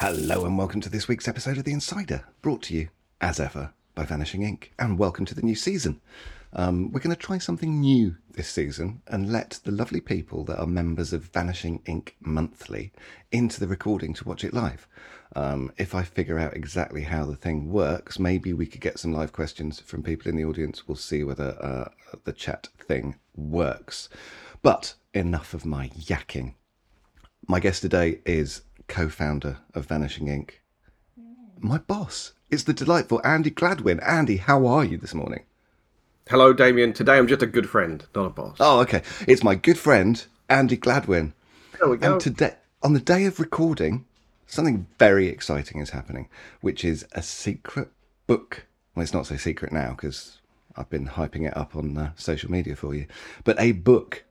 Hello and welcome to this week's episode of The Insider, brought to you, as ever, by Vanishing Inc. And welcome to the new season. Um, we're going to try something new this season and let the lovely people that are members of Vanishing Inc Monthly into the recording to watch it live. Um, if I figure out exactly how the thing works, maybe we could get some live questions from people in the audience. We'll see whether uh, the chat thing works. But enough of my yakking. My guest today is co founder of Vanishing Inc. My boss is the delightful Andi Gladwin. Andi, how are you this morning? Hello, Damien. Today I'm just a good friend, not a boss. Oh, okay. It's my good friend, Andi Gladwin. There we go. And today, on the day of recording, something very exciting is happening, which is a secret book. Well, it's not so secret now because I've been hyping it up on uh, social media for you. But a book that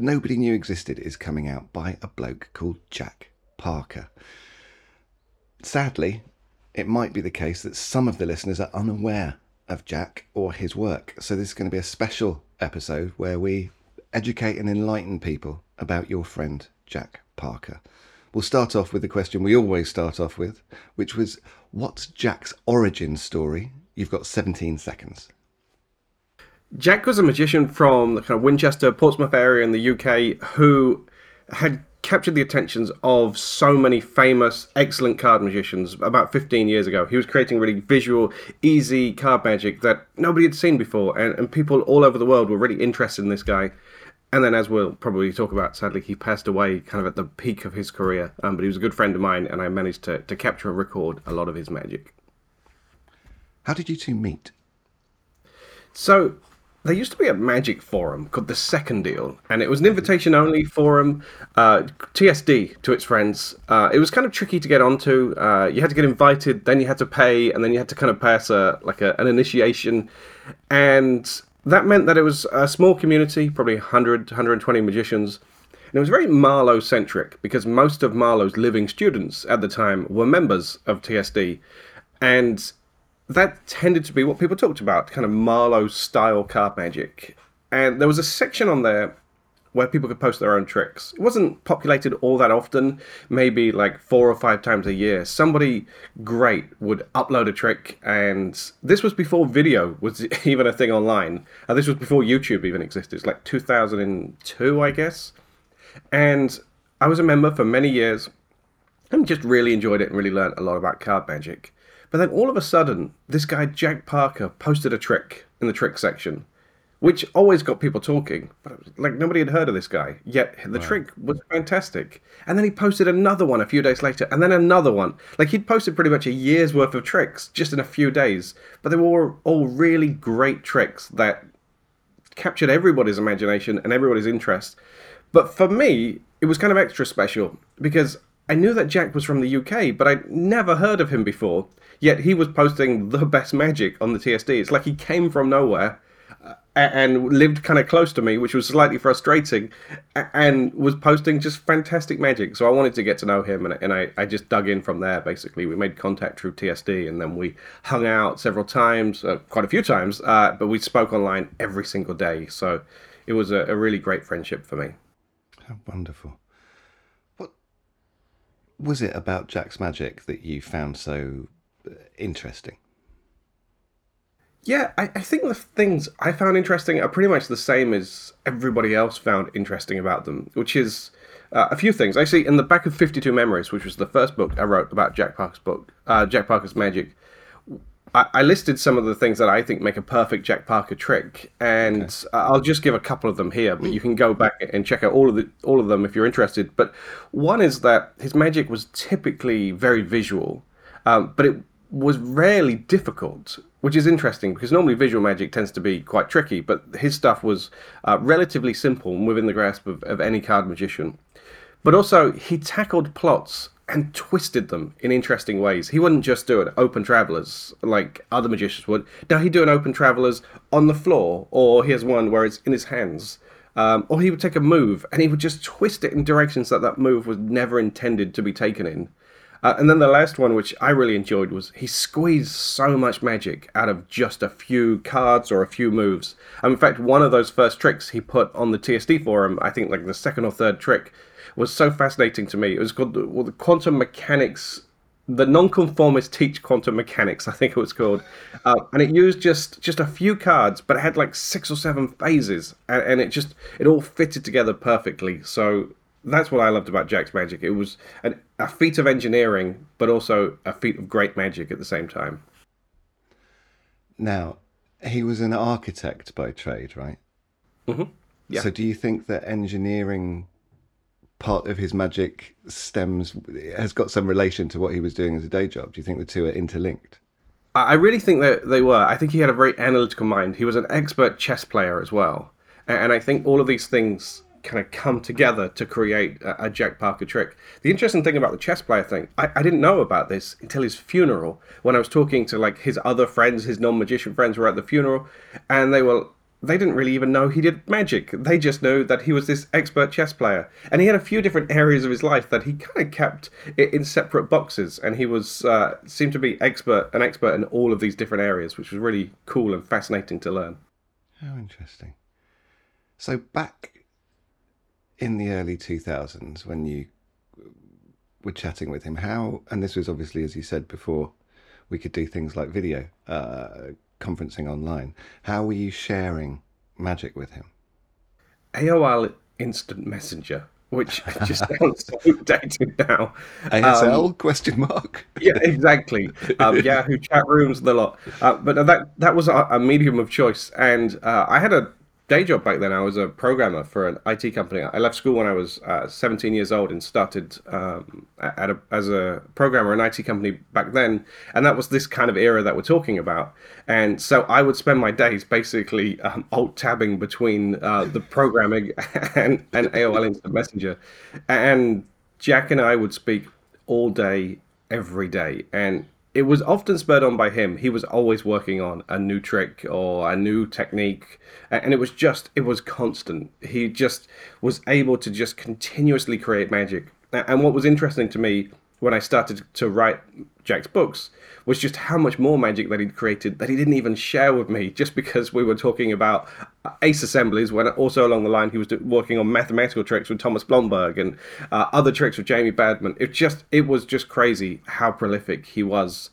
nobody knew existed is coming out by a bloke called Jack Parker. Sadly, it might be the case that some of the listeners are unaware of Jack or his work. So this is going to be a special episode where we educate and enlighten people about your friend Jack Parker. We'll start off with the question we always start off with, which was what's Jack's origin story? You've got 17 seconds. Jack was a magician from the kind of Winchester, Portsmouth area in the UK who had captured the attentions of so many famous, excellent card magicians about 15 years ago. He was creating really visual, easy card magic that nobody had seen before, and, and people all over the world were really interested in this guy. And then, as we'll probably talk about, sadly, he passed away kind of at the peak of his career. Um, but he was a good friend of mine, and I managed to, to capture and record a lot of his magic. How did you two meet? So, there used to be a magic forum called the Second Deal, and it was an invitation only forum, uh, TSD to its friends. Uh, it was kind of tricky to get onto. Uh, you had to get invited, then you had to pay, and then you had to kind of pass a like a, an initiation, and that meant that it was a small community, probably 100, 120 magicians. And it was very Marlo centric because most of Marlo's living students at the time were members of TSD. And that tended to be what people talked about, kind of Marlo style card magic. And there was a section on there where people could post their own tricks. It wasn't populated all that often, maybe like four or five times a year. Somebody great would upload a trick, and this was before video was even a thing online. And this was before YouTube even existed. It's like 2002, I guess. And I was a member for many years and just really enjoyed it and really learned a lot about card magic. But then all of a sudden, this guy Jack Parker posted a trick in the trick section, which always got people talking. But like nobody had heard of this guy. Yet the trick was fantastic. And then he posted another one a few days later, and then another one. Like he'd posted pretty much a year's worth of tricks just in a few days. But they were all really great tricks that captured everybody's imagination and everybody's interest. But for me, it was kind of extra special because I knew that Jack was from the UK, but I'd never heard of him before. Yet he was posting the best magic on the TSD. It's like he came from nowhere uh, and lived kind of close to me, which was slightly frustrating, and was posting just fantastic magic. So I wanted to get to know him, and, I just dug in from there. Basically, we made contact through TSD, and then we hung out several times, uh, quite a few times, uh, but we spoke online every single day. So it was a, a really great friendship for me. How wonderful. Was it about Jack's magic that you found so uh, interesting? Yeah, I, I think the things I found interesting are pretty much the same as everybody else found interesting about them, which is uh, a few things. I see in the back of 52 Memories, which was the first book I wrote about Jack Parker's book, uh, Jack Parker's magic, I, I listed some of the things that I think make a perfect Jack Parker trick, and okay. I'll just give a couple of them here. But you can go back and check out all of the all of them if you're interested. But one is that his magic was typically very visual, um, but it was rarely difficult, which is interesting because normally visual magic tends to be quite tricky, but his stuff was uh, relatively simple and within the grasp of, of any card magician. But also, he tackled plots and twisted them in interesting ways. He wouldn't just do an open travelers like other magicians would. Now he'd do an open travelers on the floor, or here's one where it's in his hands. Um, or he would take a move and he would just twist it in directions that that move was never intended to be taken in. Uh, and then the last one, which I really enjoyed, was he squeezed so much magic out of just a few cards or a few moves. Um, in fact, one of those first tricks he put on the TSD forum, I think like the second or third trick, was so fascinating to me. It was called the, well, the quantum mechanics the nonconformists teach quantum mechanics i think it was called uh, and it used just just a few cards but it had like six or seven phases and, and, it just it all fitted together perfectly so that's what i loved about jack's magic it was an, a feat of engineering but also a feat of great magic at the same time now he was an architect by trade right mm-hmm. yeah. so do you think that engineering part of his magic stems has got some relation to what he was doing as a day job? Do you think the two are interlinked? I really think that they were. I think he had a very analytical mind. He was an expert chess player as well, and I think all of these things kind of come together to create a, Jack Parker trick. The interesting thing about the chess player thing, I, I, didn't know about this until his funeral. When I was talking to like his other friends, his non-magician friends were at the funeral, and they were they didn't really even know he did magic. They just knew that he was this expert chess player. And he had a few different areas of his life that he kind of kept in separate boxes. And he was uh, seemed to be expert an expert in all of these different areas, which was really cool and fascinating to learn. How interesting. So back in the early 2000s when you were chatting with him, how, and this was obviously, as you said before, we could do things like video uh, conferencing online. How were you sharing magic with him? AOL Instant Messenger, which just sounds so dated now. ASL um, question mark? yeah, exactly. Um, Yahoo chat rooms, the lot. Uh, but that that was a, a medium of choice, and uh, I had a day job back then. I was a programmer for an IT company. I left school when I was uh, 17 years old and started um, a, as a programmer in an IT company back then. And that was this kind of era that we're talking about. And so I would spend my days basically um, alt tabbing between uh, the programming and, and AOL Instant Messenger. And Jack and I would speak all day, every day. And it was often spurred on by him. He was always working on a new trick or a new technique, and it was just it was constant. He just was able to just continuously create magic. And what was interesting to me when I started to write Jack's books was just how much more magic that he'd created that he didn't even share with me just because we were talking about ace assemblies when also along the line he was working on mathematical tricks with Thomas Blomberg and uh, other tricks with Jamie Badman. It just it was just crazy how prolific he was.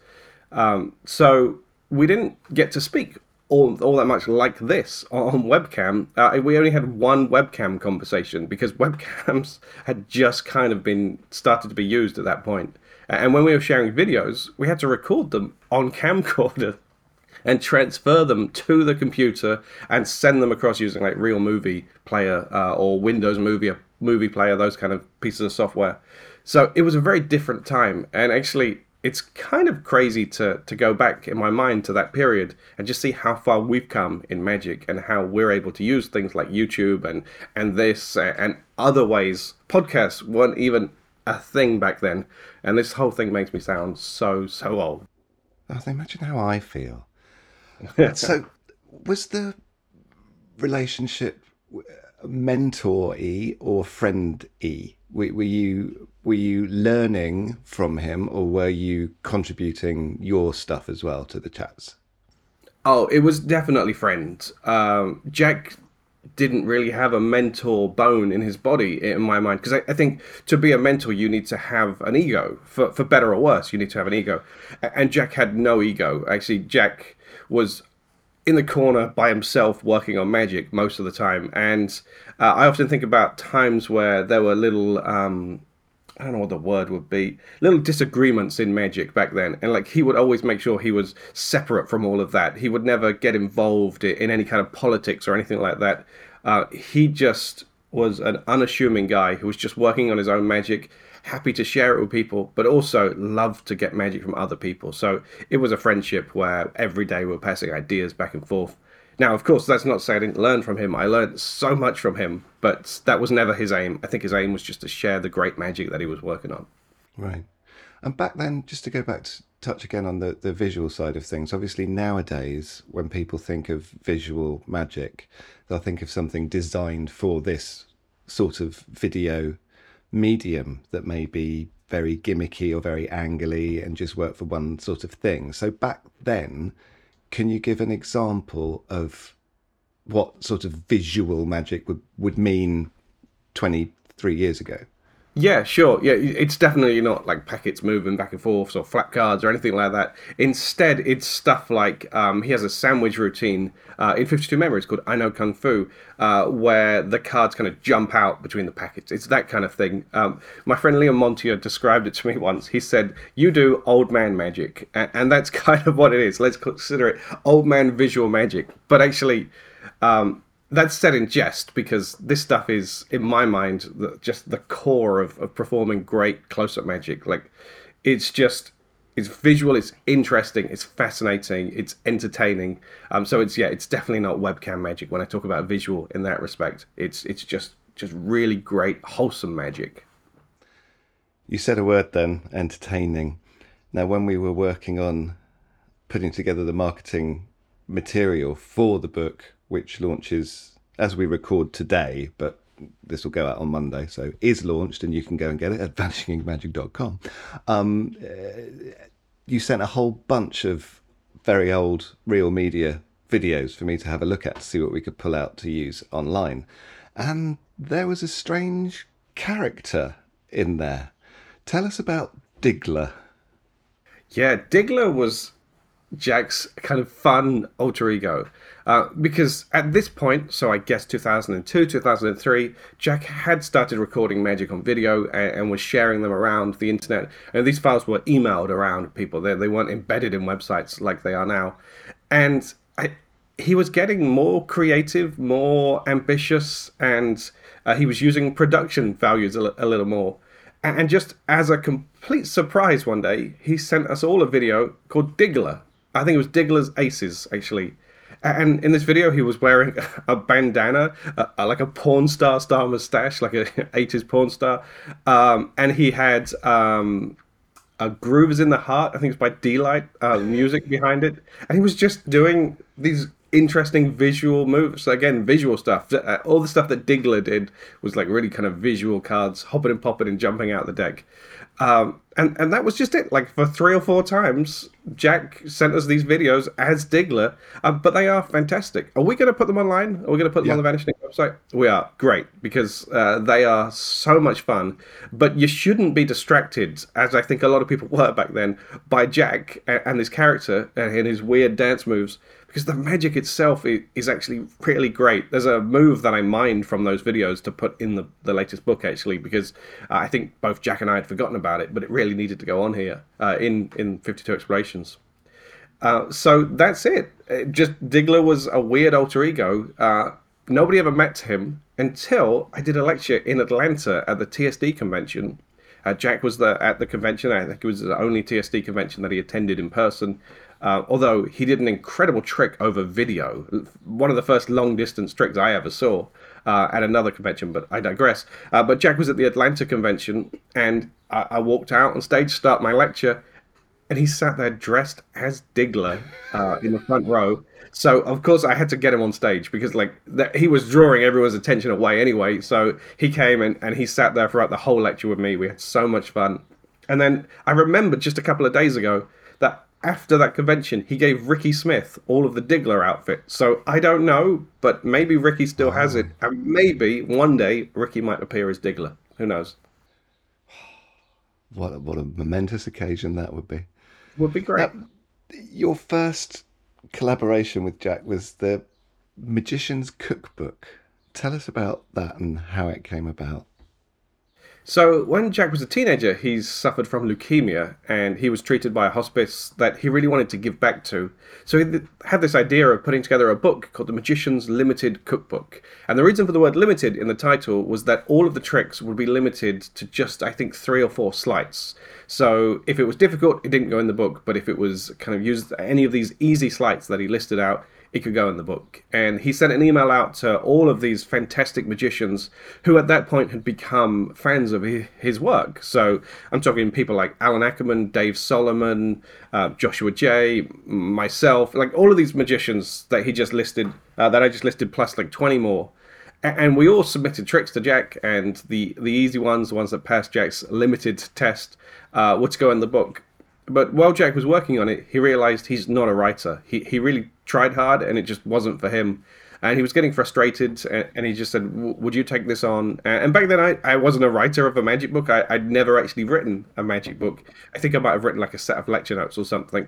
Um, so we didn't get to speak all, all that much like this on webcam. Uh, we only had one webcam conversation because webcams had just kind of been started to be used at that point. And when we were sharing videos, we had to record them on camcorder and transfer them to the computer and send them across using like Real Movie Player uh, or Windows Movie Movie Player, those kind of pieces of software. So it was a very different time, and actually, it's kind of crazy to to go back in my mind to that period and just see how far we've come in magic and how we're able to use things like YouTube and and this and other ways. Podcasts weren't even a thing back then, and this whole thing makes me sound so so old. Oh, imagine how I feel. so, was the relationship mentor e or friend e? Were, were you were you learning from him, or were you contributing your stuff as well to the chats? Oh, it was definitely friends. Um, Jack didn't really have a mentor bone in his body in my mind. Because I, I, think to be a mentor you need to have an ego. For, for better or worse you need to have an ego. And jack had no ego. Actually jack was in the corner by himself working on magic most of the time. And uh, i often think about times where there were little um, I don't know what the word would be, little disagreements in Magic back then. And like he would always make sure he was separate from all of that. He would never get involved in any kind of politics or anything like that. Uh, he just was an unassuming guy who was just working on his own magic, happy to share it with people, but also loved to get magic from other people. So it was a friendship where every day we were passing ideas back and forth. Now, of course, that's not to say I didn't learn from him. I learned so much from him, but that was never his aim. I think his aim was just to share the great magic that he was working on. Right. And back then, just to go back to touch again on the, the visual side of things, obviously nowadays, when people think of visual magic, they'll think of something designed for this sort of video medium that may be very gimmicky or very angly and just work for one sort of thing. So back then, can you give an example of what sort of visual magic would, would mean 23 years ago? Yeah, sure. Yeah, it's definitely not like packets moving back and forth or flap cards or anything like that. Instead, it's stuff like um, he has a sandwich routine uh, in 52 Memories called I Know Kung Fu, uh, where the cards kind of jump out between the packets. It's that kind of thing. Um, my friend Liam Montier described it to me once. He said, You do old man magic. And, and that's kind of what it is. Let's consider it old man visual magic. But actually, um, that's said in jest because this stuff is, in my mind, the, just the core of, of performing great close up magic. Like, it's just it's visual, it's interesting, it's fascinating, it's entertaining. Um, so it's yeah, it's definitely not webcam magic. When I talk about visual in that respect, it's it's just just really great, wholesome magic. You said a word then, entertaining. Now, when we were working on putting together the marketing material for the book, which launches as we record today, but this will go out on Monday, so is launched, and you can go and get it at vanishingmagic.com. Um, uh, you sent a whole bunch of very old real media videos for me to have a look at to see what we could pull out to use online, and there was a strange character in there. Tell us about Diggler. Yeah, Diggler was Jack's kind of fun alter ego. Uh, because at this point, so I guess 2002, 2003, Jack had started recording magic on video and, and, was sharing them around the internet. And these files were emailed around people, they, they weren't embedded in websites like they are now. And I, he was getting more creative, more ambitious, and uh, he was using production values a, a little more. And just as a complete surprise one day, he sent us all a video called Diggler. I think it was Diggler's Aces, actually. And in this video, he was wearing a bandana, uh, like a porn star star mustache, like a 80s porn star. Um, and he had um, a Groove Is in the Heart, I think it's by Deee-Lite, uh, music behind it. And he was just doing these interesting visual moves. So again, visual stuff. Uh, all the stuff that Diggler did was like really kind of visual cards, hopping and popping and jumping out the deck. Um, and and that was just it. Like for three or four times, Jack sent us these videos as Diggler, uh, but they are fantastic. Are we going to put them online? Are we going to put them yeah. on the Vanishing website? We are great because uh, they are so much fun. But you shouldn't be distracted, as I think a lot of people were back then, by Jack and, and his character and his weird dance moves because the magic itself is actually really great. There's a move that I mined from those videos to put in the, the latest book actually because uh, I think both Jack and I had forgotten about it, but it really needed to go on here uh, in in 52 Explorations. Uh, so that's it. it. Just Diggler was a weird alter ego. Uh, nobody ever met him until I did a lecture in Atlanta at the TSD convention. Uh, Jack was the, at the convention. I think it was the only TSD convention that he attended in person. Uh, although he did an incredible trick over video, one of the first long distance tricks I ever saw uh, at another convention, but I digress. Uh, but Jack was at the Atlanta convention, and I, I walked out on stage to start my lecture, and he sat there dressed as Diggler uh, in the front row. So of course I had to get him on stage because like he was drawing everyone's attention away anyway. So he came and, and he sat there throughout the whole lecture with me. We had so much fun. And then I remembered just a couple of days ago that after that convention, he gave Ricky Smith all of the Diggler outfit. So I don't know, but maybe Ricky still has it, and maybe one day Ricky might appear as Diggler. Who knows? What a, what a momentous occasion that would be. Would be great. Now, your first collaboration with Jack was the Magician's Cookbook. Tell us about that and how it came about. So, when Jack was a teenager, he suffered from leukemia and he was treated by a hospice that he really wanted to give back to. So, he had this idea of putting together a book called The Magician's Limited Cookbook. And the reason for the word limited in the title was that all of the tricks would be limited to just, I think, three or four sleights. So, if it was difficult, it didn't go in the book. But if it was kind of used any of these easy sleights that he listed out, it could go in the book. And he sent an email out to all of these fantastic magicians who at that point had become fans of his work. So I'm talking people like Allan Ackerman, Dave Solomon, uh, Joshua Jay, myself, like all of these magicians that he just listed, uh, that I just listed, plus like 20 more. And we all submitted tricks to Jack, and the, the easy ones, the ones that passed Jack's limited test, uh, were to go in the book. But while Jack was working on it, he realized he's not a writer. He, he really tried hard and it just wasn't for him. and he was getting frustrated, and, he just said, "Would you take this on?" And back then, I, I wasn't a writer of a magic book. I, I'd never actually written a magic book. I think I might have written like a set of lecture notes or something.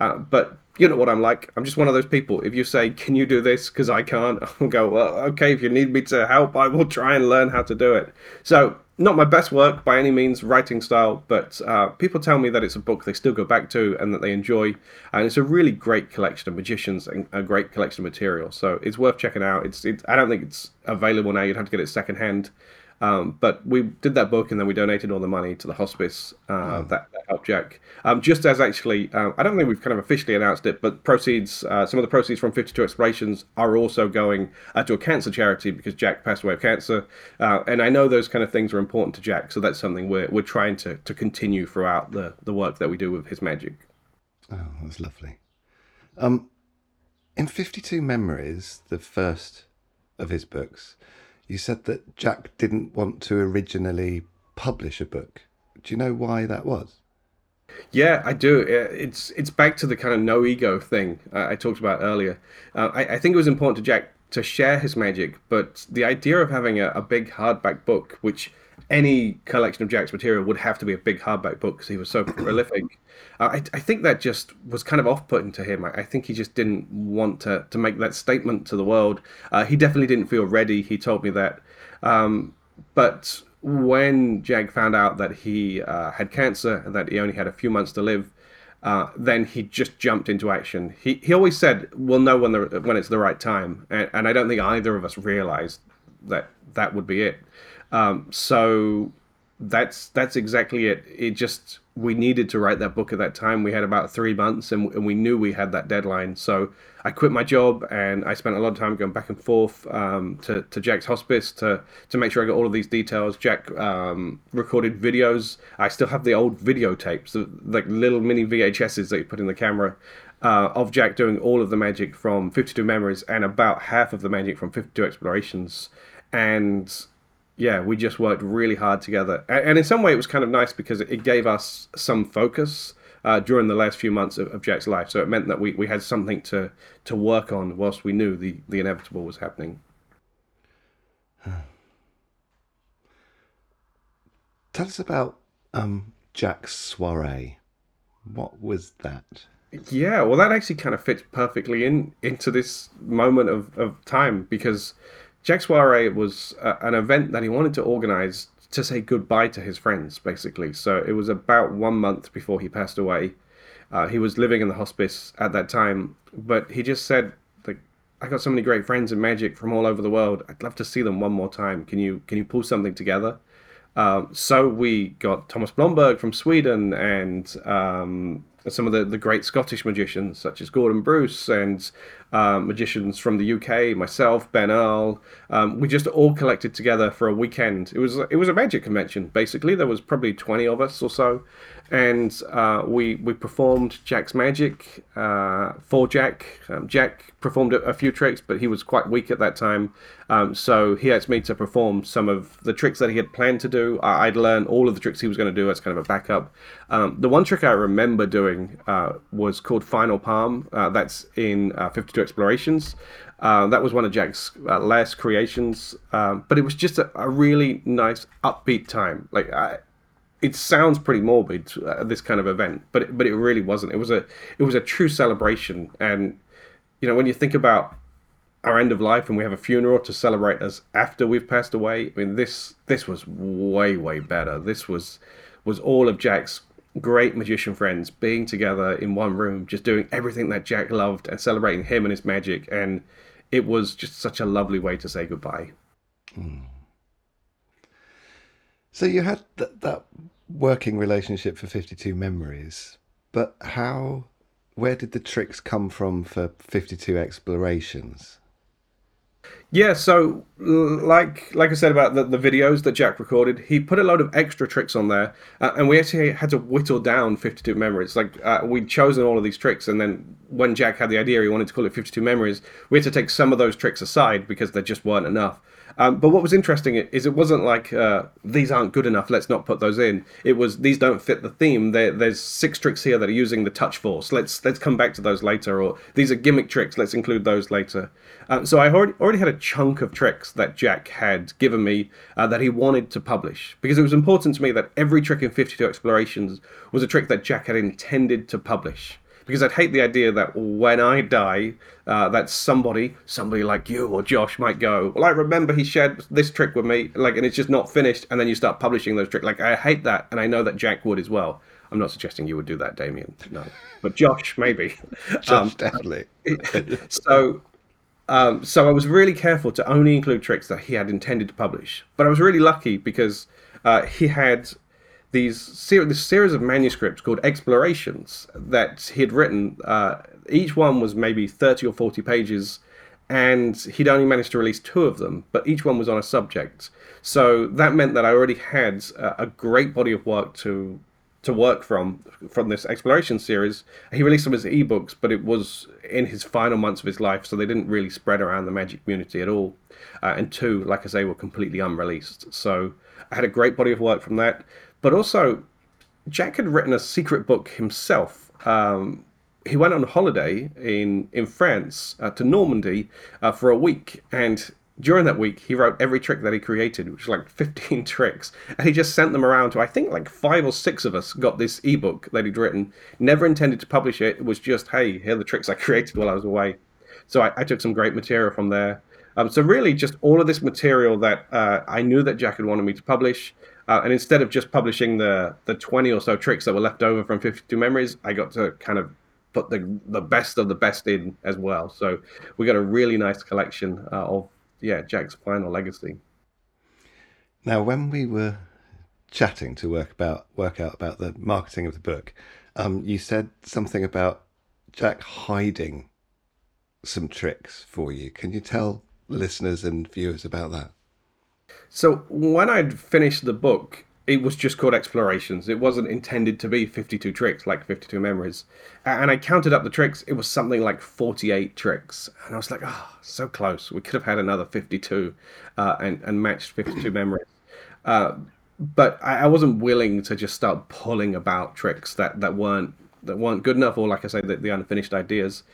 Uh, but you know what I'm like. I'm just one of those people. If you say, "Can you do this?" because I can't, I'll go, "Well, okay. If you need me to help, I will try and learn how to do it." So not my best work by any means, writing style, but uh, people tell me that it's a book they still go back to and that they enjoy, and it's a really great collection of magicians and a great collection of material. So it's worth checking out. It's, it, I don't think it's available now. You'd have to get it secondhand. Um, but we did that book and then we donated all the money to the hospice uh, oh. that, that, helped Jack. Um, just as actually, uh, I don't think we've kind of officially announced it, but proceeds, uh, some of the proceeds from 52 Explorations are also going uh, to a cancer charity because Jack passed away of cancer. Uh, and I know those kind of things are important to Jack, so that's something we're, we're trying to, to continue throughout the, the work that we do with his magic. Oh, that's lovely. Um, in 52 Memories, the first of his books, you said that Jack didn't want to originally publish a book. Do you know why that was? Yeah, I do. It's it's back to the kind of no ego thing I talked about earlier. Uh, I, I, think it was important to Jack to share his magic, but the idea of having a, a big hardback book, which any collection of Jack's material would have to be a big hardback book because he was so prolific. Uh, I, I, think that just was kind of off-putting to him. I, I, think he just didn't want to to make that statement to the world. Uh, he definitely didn't feel ready. He told me that. Um, but when Jack found out that he uh, had cancer and that he only had a few months to live, uh, then he just jumped into action. He he always said, "We'll know when the when it's the right time," and, and I don't think either of us realized that that would be it. Um, so that's that's exactly it. It just we needed to write that book at that time. We had about three months, and, and we knew we had that deadline. So I quit my job, and I spent a lot of time going back and forth um, to to Jack's hospice to to make sure I got all of these details. Jack um, recorded videos. I still have the old videotapes, like little mini VHSs that you put in the camera. Uh, of Jack doing all of the magic from 52 Memories and about half of the magic from 52 Explorations. And yeah, we just worked really hard together. And in some way, it was kind of nice because it gave us some focus uh, during the last few months of, of, Jack's life. So it meant that we, we had something to, to work on whilst we knew the, the inevitable was happening. Tell us about um, Jack's soiree. What was that? Yeah, well, that actually kind of fits perfectly in into this moment of, of time because Jack Soiree was uh, an event that he wanted to organize to say goodbye to his friends, basically. So it was about one month before he passed away. Uh, he was living in the hospice at that time, but he just said, "Like, I got so many great friends in magic from all over the world. I'd love to see them one more time. Can you can you pull something together?" Um, so we got Thomas Blomberg from Sweden and um, some of the, the great Scottish magicians, such as Gordon Bruce and um, magicians from the UK, myself, Ben Earl. Um, we just all collected together for a weekend. It was it was a magic convention basically. There was probably twenty of us or so, and uh, we we performed Jack's magic uh, for Jack. Um, Jack performed a, a, few tricks, but he was quite weak at that time, um, so he asked me to perform some of the tricks that he had planned to do. I, would learn all of the tricks he was going to do as kind of a backup. Um, the one trick I remember doing uh, was called Final Palm. Uh, that's in uh, 52 Explorations. Uh, that was one of Jack's last creations, um, but it was just a, a really nice upbeat time. Like I, it sounds pretty morbid uh, this kind of event but it, but it really wasn't. It was a it was a true celebration. And you know when you think about our end of life and we have a funeral to celebrate us after we've passed away i mean this this was way way better. This was was all of jack's great magician friends being together in one room just doing everything that jack loved and celebrating him and his magic. And it was just such a lovely way to say goodbye. Mm. So you had th- that working relationship for 52 Memories, but how, where did the tricks come from for 52 Explorations? Yeah, so like like I said about the, the videos that Jack recorded, he put a load of extra tricks on there, uh, and we actually had to whittle down 52 memories. Like uh, we'd chosen all of these tricks, and then when Jack had the idea he wanted to call it 52 memories, we had to take some of those tricks aside because there just weren't enough. Um, but what was interesting is it wasn't like uh, these aren't good enough. Let's not put those in. It was these don't fit the theme. There, there's six tricks here that are using the touch force. Let's let's come back to those later. Or these are gimmick tricks. Let's include those later. Um, so I already already had a chunk of tricks that Jack had given me uh, that he wanted to publish because it was important to me that every trick in 52 Explorations was a trick that Jack had intended to publish because I'd hate the idea that when I die, uh, that somebody, somebody like you or Josh, might go, "Well, I remember he shared this trick with me," like, and it's just not finished, and then you start publishing those tricks. Like, I hate that, and I know that Jack would as well. I'm not suggesting you would do that, Damien. No, but Josh maybe. Josh um, definitely. so. Um, so I was really careful to only include tricks that he had intended to publish, but I was really lucky because uh, he had these ser- this series of manuscripts called Explorations that he had written. Uh, each one was maybe 30 or 40 pages, and he'd only managed to release two of them, but each one was on a subject. So that meant that I already had a, a great body of work to to work from from this exploration series. He released them as ebooks, but it was in his final months of his life, so they didn't really spread around the magic community at all. Uh, and two, like I say, were completely unreleased. So I had a great body of work from that. But also, Jack had written a secret book himself. Um, he went on holiday in in France uh, to Normandy uh, for a week, and during that week, he wrote every trick that he created, which was like 15 tricks, and he just sent them around to I think like five or six of us got this ebook that he'd written. Never intended to publish it. It was just, hey, here are the tricks I created while I was away. So I, I took some great material from there. Um, so really, just all of this material that uh, I knew that Jack had wanted me to publish, uh, and instead of just publishing the the 20 or so tricks that were left over from 52 memories, I got to kind of put the the best of the best in as well. So we got a really nice collection uh, of yeah Jack's final legacy. Now, when we were chatting to work about work out about the marketing of the book, um, you said something about Jack hiding some tricks for you. Can you tell listeners and viewers about that? So when I'd finished the book, it was just called Explorations. It wasn't intended to be 52 tricks like 52 memories. And I counted up the tricks, it was something like 48 tricks. And I was like, oh, so close. We could have had another 52 uh, and, and matched 52 memories. Uh, but I, I, wasn't willing to just start pulling about tricks that, that weren't that weren't good enough, or like I say, the, the unfinished ideas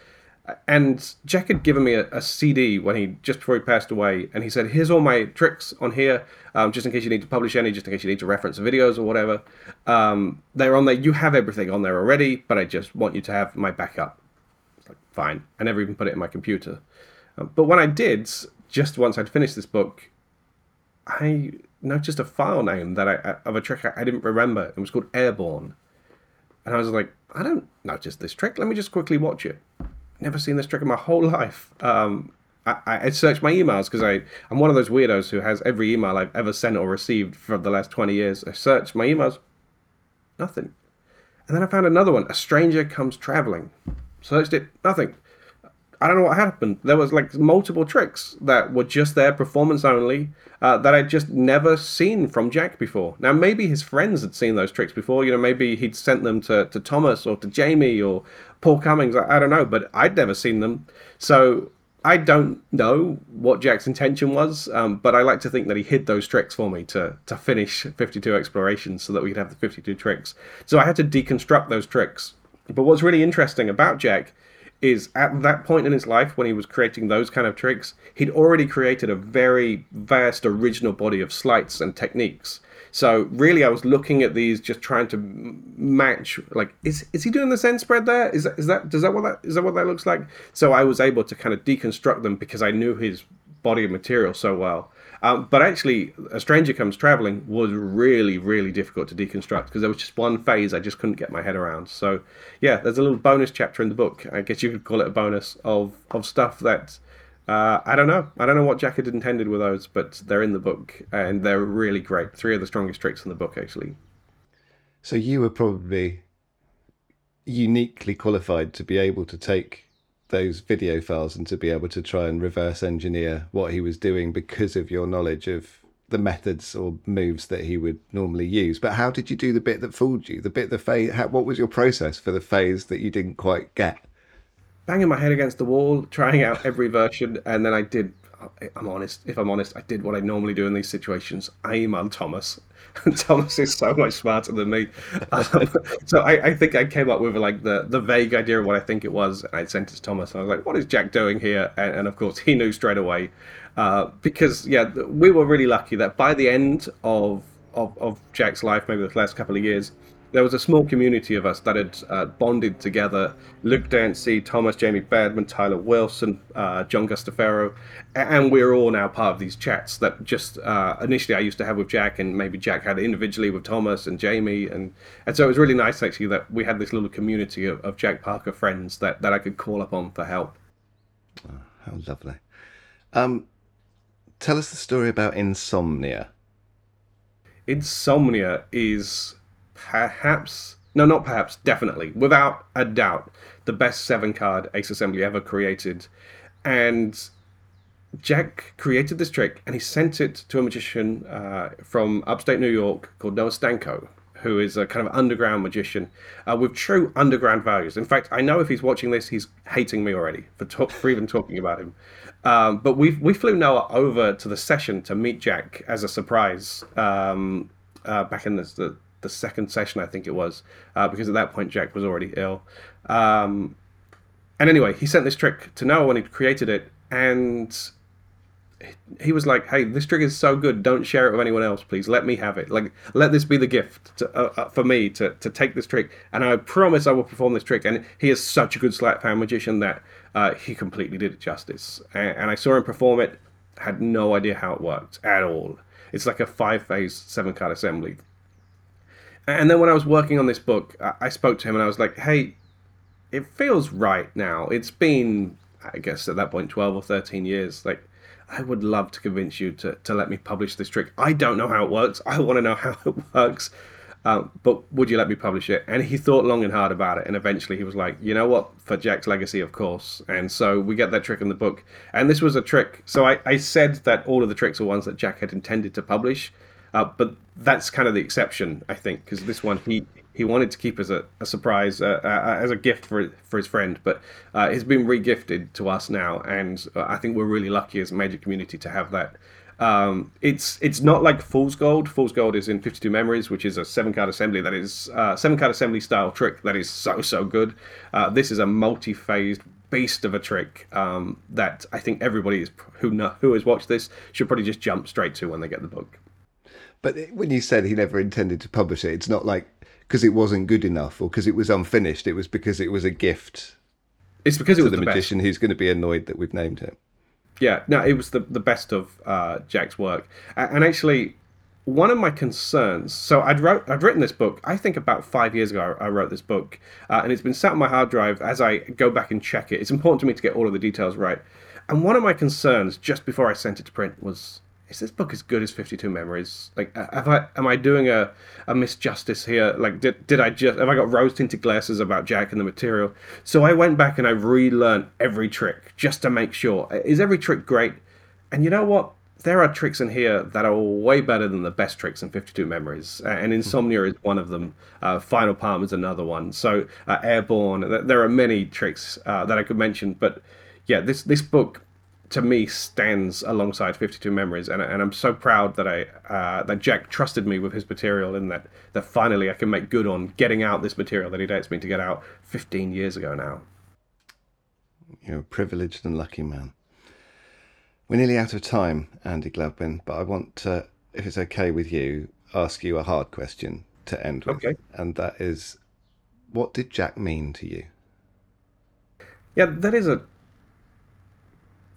and Jack had given me a, a, CD when he just before he passed away, and he said, "Here's all my tricks on here, um, just in case you need to publish any, just in case you need to reference videos or whatever. Um, they're on there. You have everything on there already, but I just want you to have my backup." Like, fine. I never even put it in my computer, um, but when I did, just once I'd finished this book, I noticed a file name that I of a trick I, I didn't remember. It was called Airborne, and I was like, "I don't notice this trick. Let me just quickly watch it." Never seen this trick in my whole life. Um, I, I searched my emails because I I'm one of those weirdos who has every email I've ever sent or received for the last 20 years. I searched my emails, nothing. And then I found another one. A stranger comes traveling. Searched it, nothing. I don't know what happened. There was like multiple tricks that were just there, performance only, uh, that I'd just never seen from Jack before. Now maybe his friends had seen those tricks before. You know, maybe he'd sent them to, to Thomas or to Jamie or Paul Cummins. I, I don't know, but I'd never seen them. So I don't know what Jack's intention was, um, but I like to think that he hid those tricks for me to to finish 52 explorations so that we could have the 52 tricks. So I had to deconstruct those tricks. But what's really interesting about Jack is at that point in his life when he was creating those kind of tricks, he'd already created a very vast original body of sleights and techniques. So really, I was looking at these, just trying to match. Like, is is he doing the Zen spread there? Is that is that does that what that is that what that looks like? So I was able to kind of deconstruct them because I knew his body of material so well. Um, but actually, A Stranger Comes Traveling was really, really difficult to deconstruct because there was just one phase I just couldn't get my head around. So, yeah, there's a little bonus chapter in the book. I guess you could call it a bonus of, of stuff that uh, I don't know. I don't know what Jack had intended with those, but they're in the book and they're really great. Three of the strongest tricks in the book, actually. So, you were probably uniquely qualified to be able to take those video files and to be able to try and reverse engineer what he was doing because of your knowledge of the methods or moves that he would normally use. But how did you do the bit that fooled you? The bit the phase. How, what was your process for the phase that you didn't quite get? Banging my head against the wall, trying out every version, and then I did I'm honest. If I'm honest, I did what I normally do in these situations. I emailed Thomas. and Thomas is so much smarter than me. Um, so I, I, think I came up with like the, the vague idea of what I think it was, and I sent it to Thomas. And I was like, "What is Jack doing here?" And, and of course, he knew straight away uh, because yeah, we were really lucky that by the end of, of of Jack's life, maybe the last couple of years, there was a small community of us that had uh, bonded together. Luke Dancy, Thomas, Jamie Badman, Tyler Wilson, uh, John Guastaferro, and we're all now part of these chats that just uh, initially I used to have with Jack, and maybe Jack had individually with Thomas and Jamie, and and so it was really nice actually that we had this little community of, of Jack Parker friends that that I could call upon for help. Oh, how lovely! Um, tell us the story about insomnia. Insomnia is perhaps, no, not perhaps, definitely, without a doubt, the best seven card Ace Assembly ever created. And Jack created this trick and he sent it to a magician uh, from upstate New York called Noah Stanko, who is a kind of underground magician uh, with true underground values. In fact, I know if he's watching this, he's hating me already for, talk, for even talking about him. Um, but we we flew Noah over to the session to meet Jack as a surprise um, uh, back in the, the, the second session, I think it was, uh, because at that point Jack was already ill. Um, and anyway, he sent this trick to Noah when he created it, and he was like, "Hey, this trick is so good. Don't share it with anyone else, please. Let me have it. Like, let this be the gift to, uh, uh, for me to to take this trick, and I promise I will perform this trick." And he is such a good slap hand magician that uh, he completely did it justice. And, and I saw him perform it. Had no idea how it worked at all. It's like a five phase seven card assembly and then when I was working on this book, I spoke to him and I was like, "Hey, it feels right now. It's been, I guess, at that point, twelve or thirteen years. Like, I would love to convince you to to let me publish this trick. I don't know how it works. I want to know how it works." Um, but would you let me publish it? And he thought long and hard about it, and eventually he was like, you know what, for Jack's legacy, of course. And so we get that trick in the book. And this was a trick. So I, I said that all of the tricks are ones that Jack had intended to publish, uh, but that's kind of the exception, I think, because this one he he wanted to keep as a, a surprise, uh, uh, as a gift for for his friend, but uh, it's been regifted to us now, and uh, I think we're really lucky as a Magic community to have that. Um, it's it's not like Fool's Gold. Fool's Gold is in 52 Memories, which is a seven card assembly that is uh, seven card assembly style trick that is so so good. Uh, this is a multi phased beast of a trick um, that I think everybody is, who know, who has watched this should probably just jump straight to when they get the book. But when you said he never intended to publish it, it's not like because it wasn't good enough or because it was unfinished. It was because it was a gift. It's because it was the, the magician best. who's going to be annoyed that we've named him. Yeah, no, it was the the best of uh, Jack's work, and actually, one of my concerns. So I'd wrote I'd written this book. I think about five years ago. I wrote this book, uh, and it's been sat on my hard drive. As I go back and check it, it's important to me to get all of the details right. And one of my concerns just before I sent it to print was is this book as good as 52 memories? Like have i am i doing a, a misjustice here? Like did, did i just have i got rose tinted glasses about jack and the material? So i went back and i relearned every trick just to make sure. Is every trick great? And you know what? There are tricks in here that are way better than the best tricks in 52 memories. And insomnia is one of them. Uh, final palm is another one. So uh, airborne there are many tricks uh, that i could mention but yeah this this book to me stands alongside 52 memories and, and i'm so proud that i uh, that jack trusted me with his material and that that finally i can make good on getting out this material that he dates me to get out 15 years ago now. You're a privileged and lucky man. We're nearly out of time andi gladwin but i want to if it's okay with you ask you a hard question to end with. Okay. and that is what did jack mean to you? Yeah that is a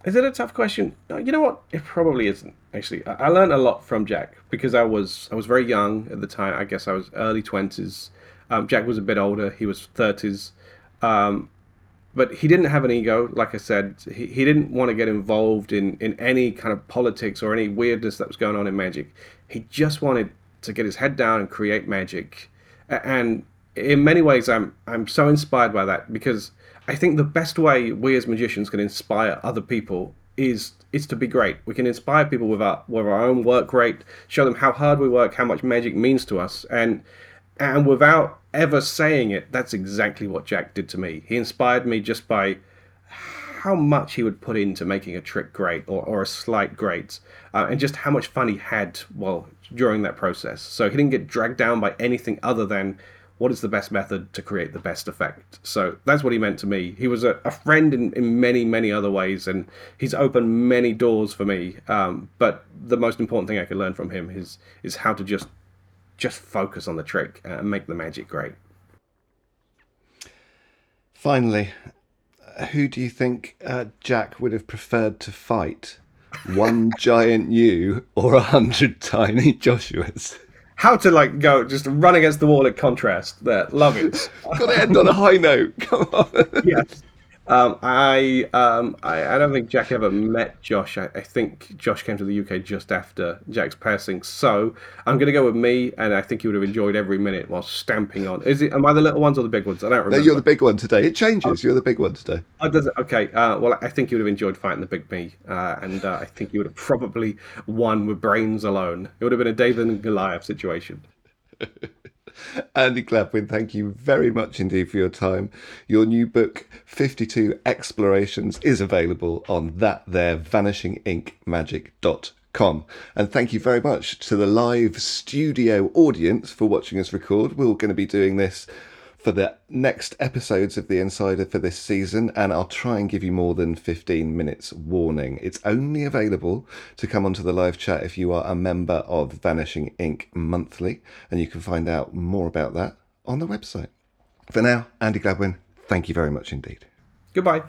is it a tough question? You know what? It probably isn't. Actually, I learned a lot from Jack because I was I was very young at the time. I guess I was early twenties. Um, Jack was a bit older. He was thirties, um, but he didn't have an ego. Like I said, he, he didn't want to get involved in in any kind of politics or any weirdness that was going on in magic. He just wanted to get his head down and create magic. And in many ways, I'm I'm so inspired by that because I think the best way we as magicians can inspire other people is is to be great. We can inspire people with our with our own work rate, show them how hard we work, how much magic means to us, and and without ever saying it, that's exactly what Jack did to me. He inspired me just by how much he would put into making a trick great or, or a sleight great, uh, and just how much fun he had well during that process. So he didn't get dragged down by anything other than what is the best method to create the best effect. So that's what he meant to me. He was a, a friend in, in many, many other ways, and he's opened many doors for me. Um, but the most important thing I could learn from him is is how to just just focus on the trick and make the magic great. Finally, who do you think uh, Jack would have preferred to fight? One giant you or a hundred tiny Joshuas? How to like go just run against the wall at contrast. There, love it. Got to end on a high note. Come on. yes. Um, I, um, I I don't think Jack ever met Josh. I, I, think Josh came to the UK just after Jack's passing. So I'm going to go with me, and I think you would have enjoyed every minute while stamping on. Is it? Am I the little ones or the big ones? I don't remember. No, you're the big one today. It changes. Oh. You're the big one today. Oh, does it? Okay. Uh, well, I think you would have enjoyed fighting the big me, uh, and uh, I think you would have probably won with brains alone. It would have been a David and Goliath situation. Andi Gladwin, thank you very much indeed for your time. Your new book, 52 Explorations, is available on that there vanishingincmagic.com. And thank you very much to the live studio audience for watching us record. We're going to be doing this for the next episodes of The Insider for this season, and I'll try and give you more than 15 minutes warning. It's only available to come onto the live chat if you are a member of Vanishing Inc Monthly, and you can find out more about that on the website. For now, Andi Gladwin, thank you very much indeed. Goodbye.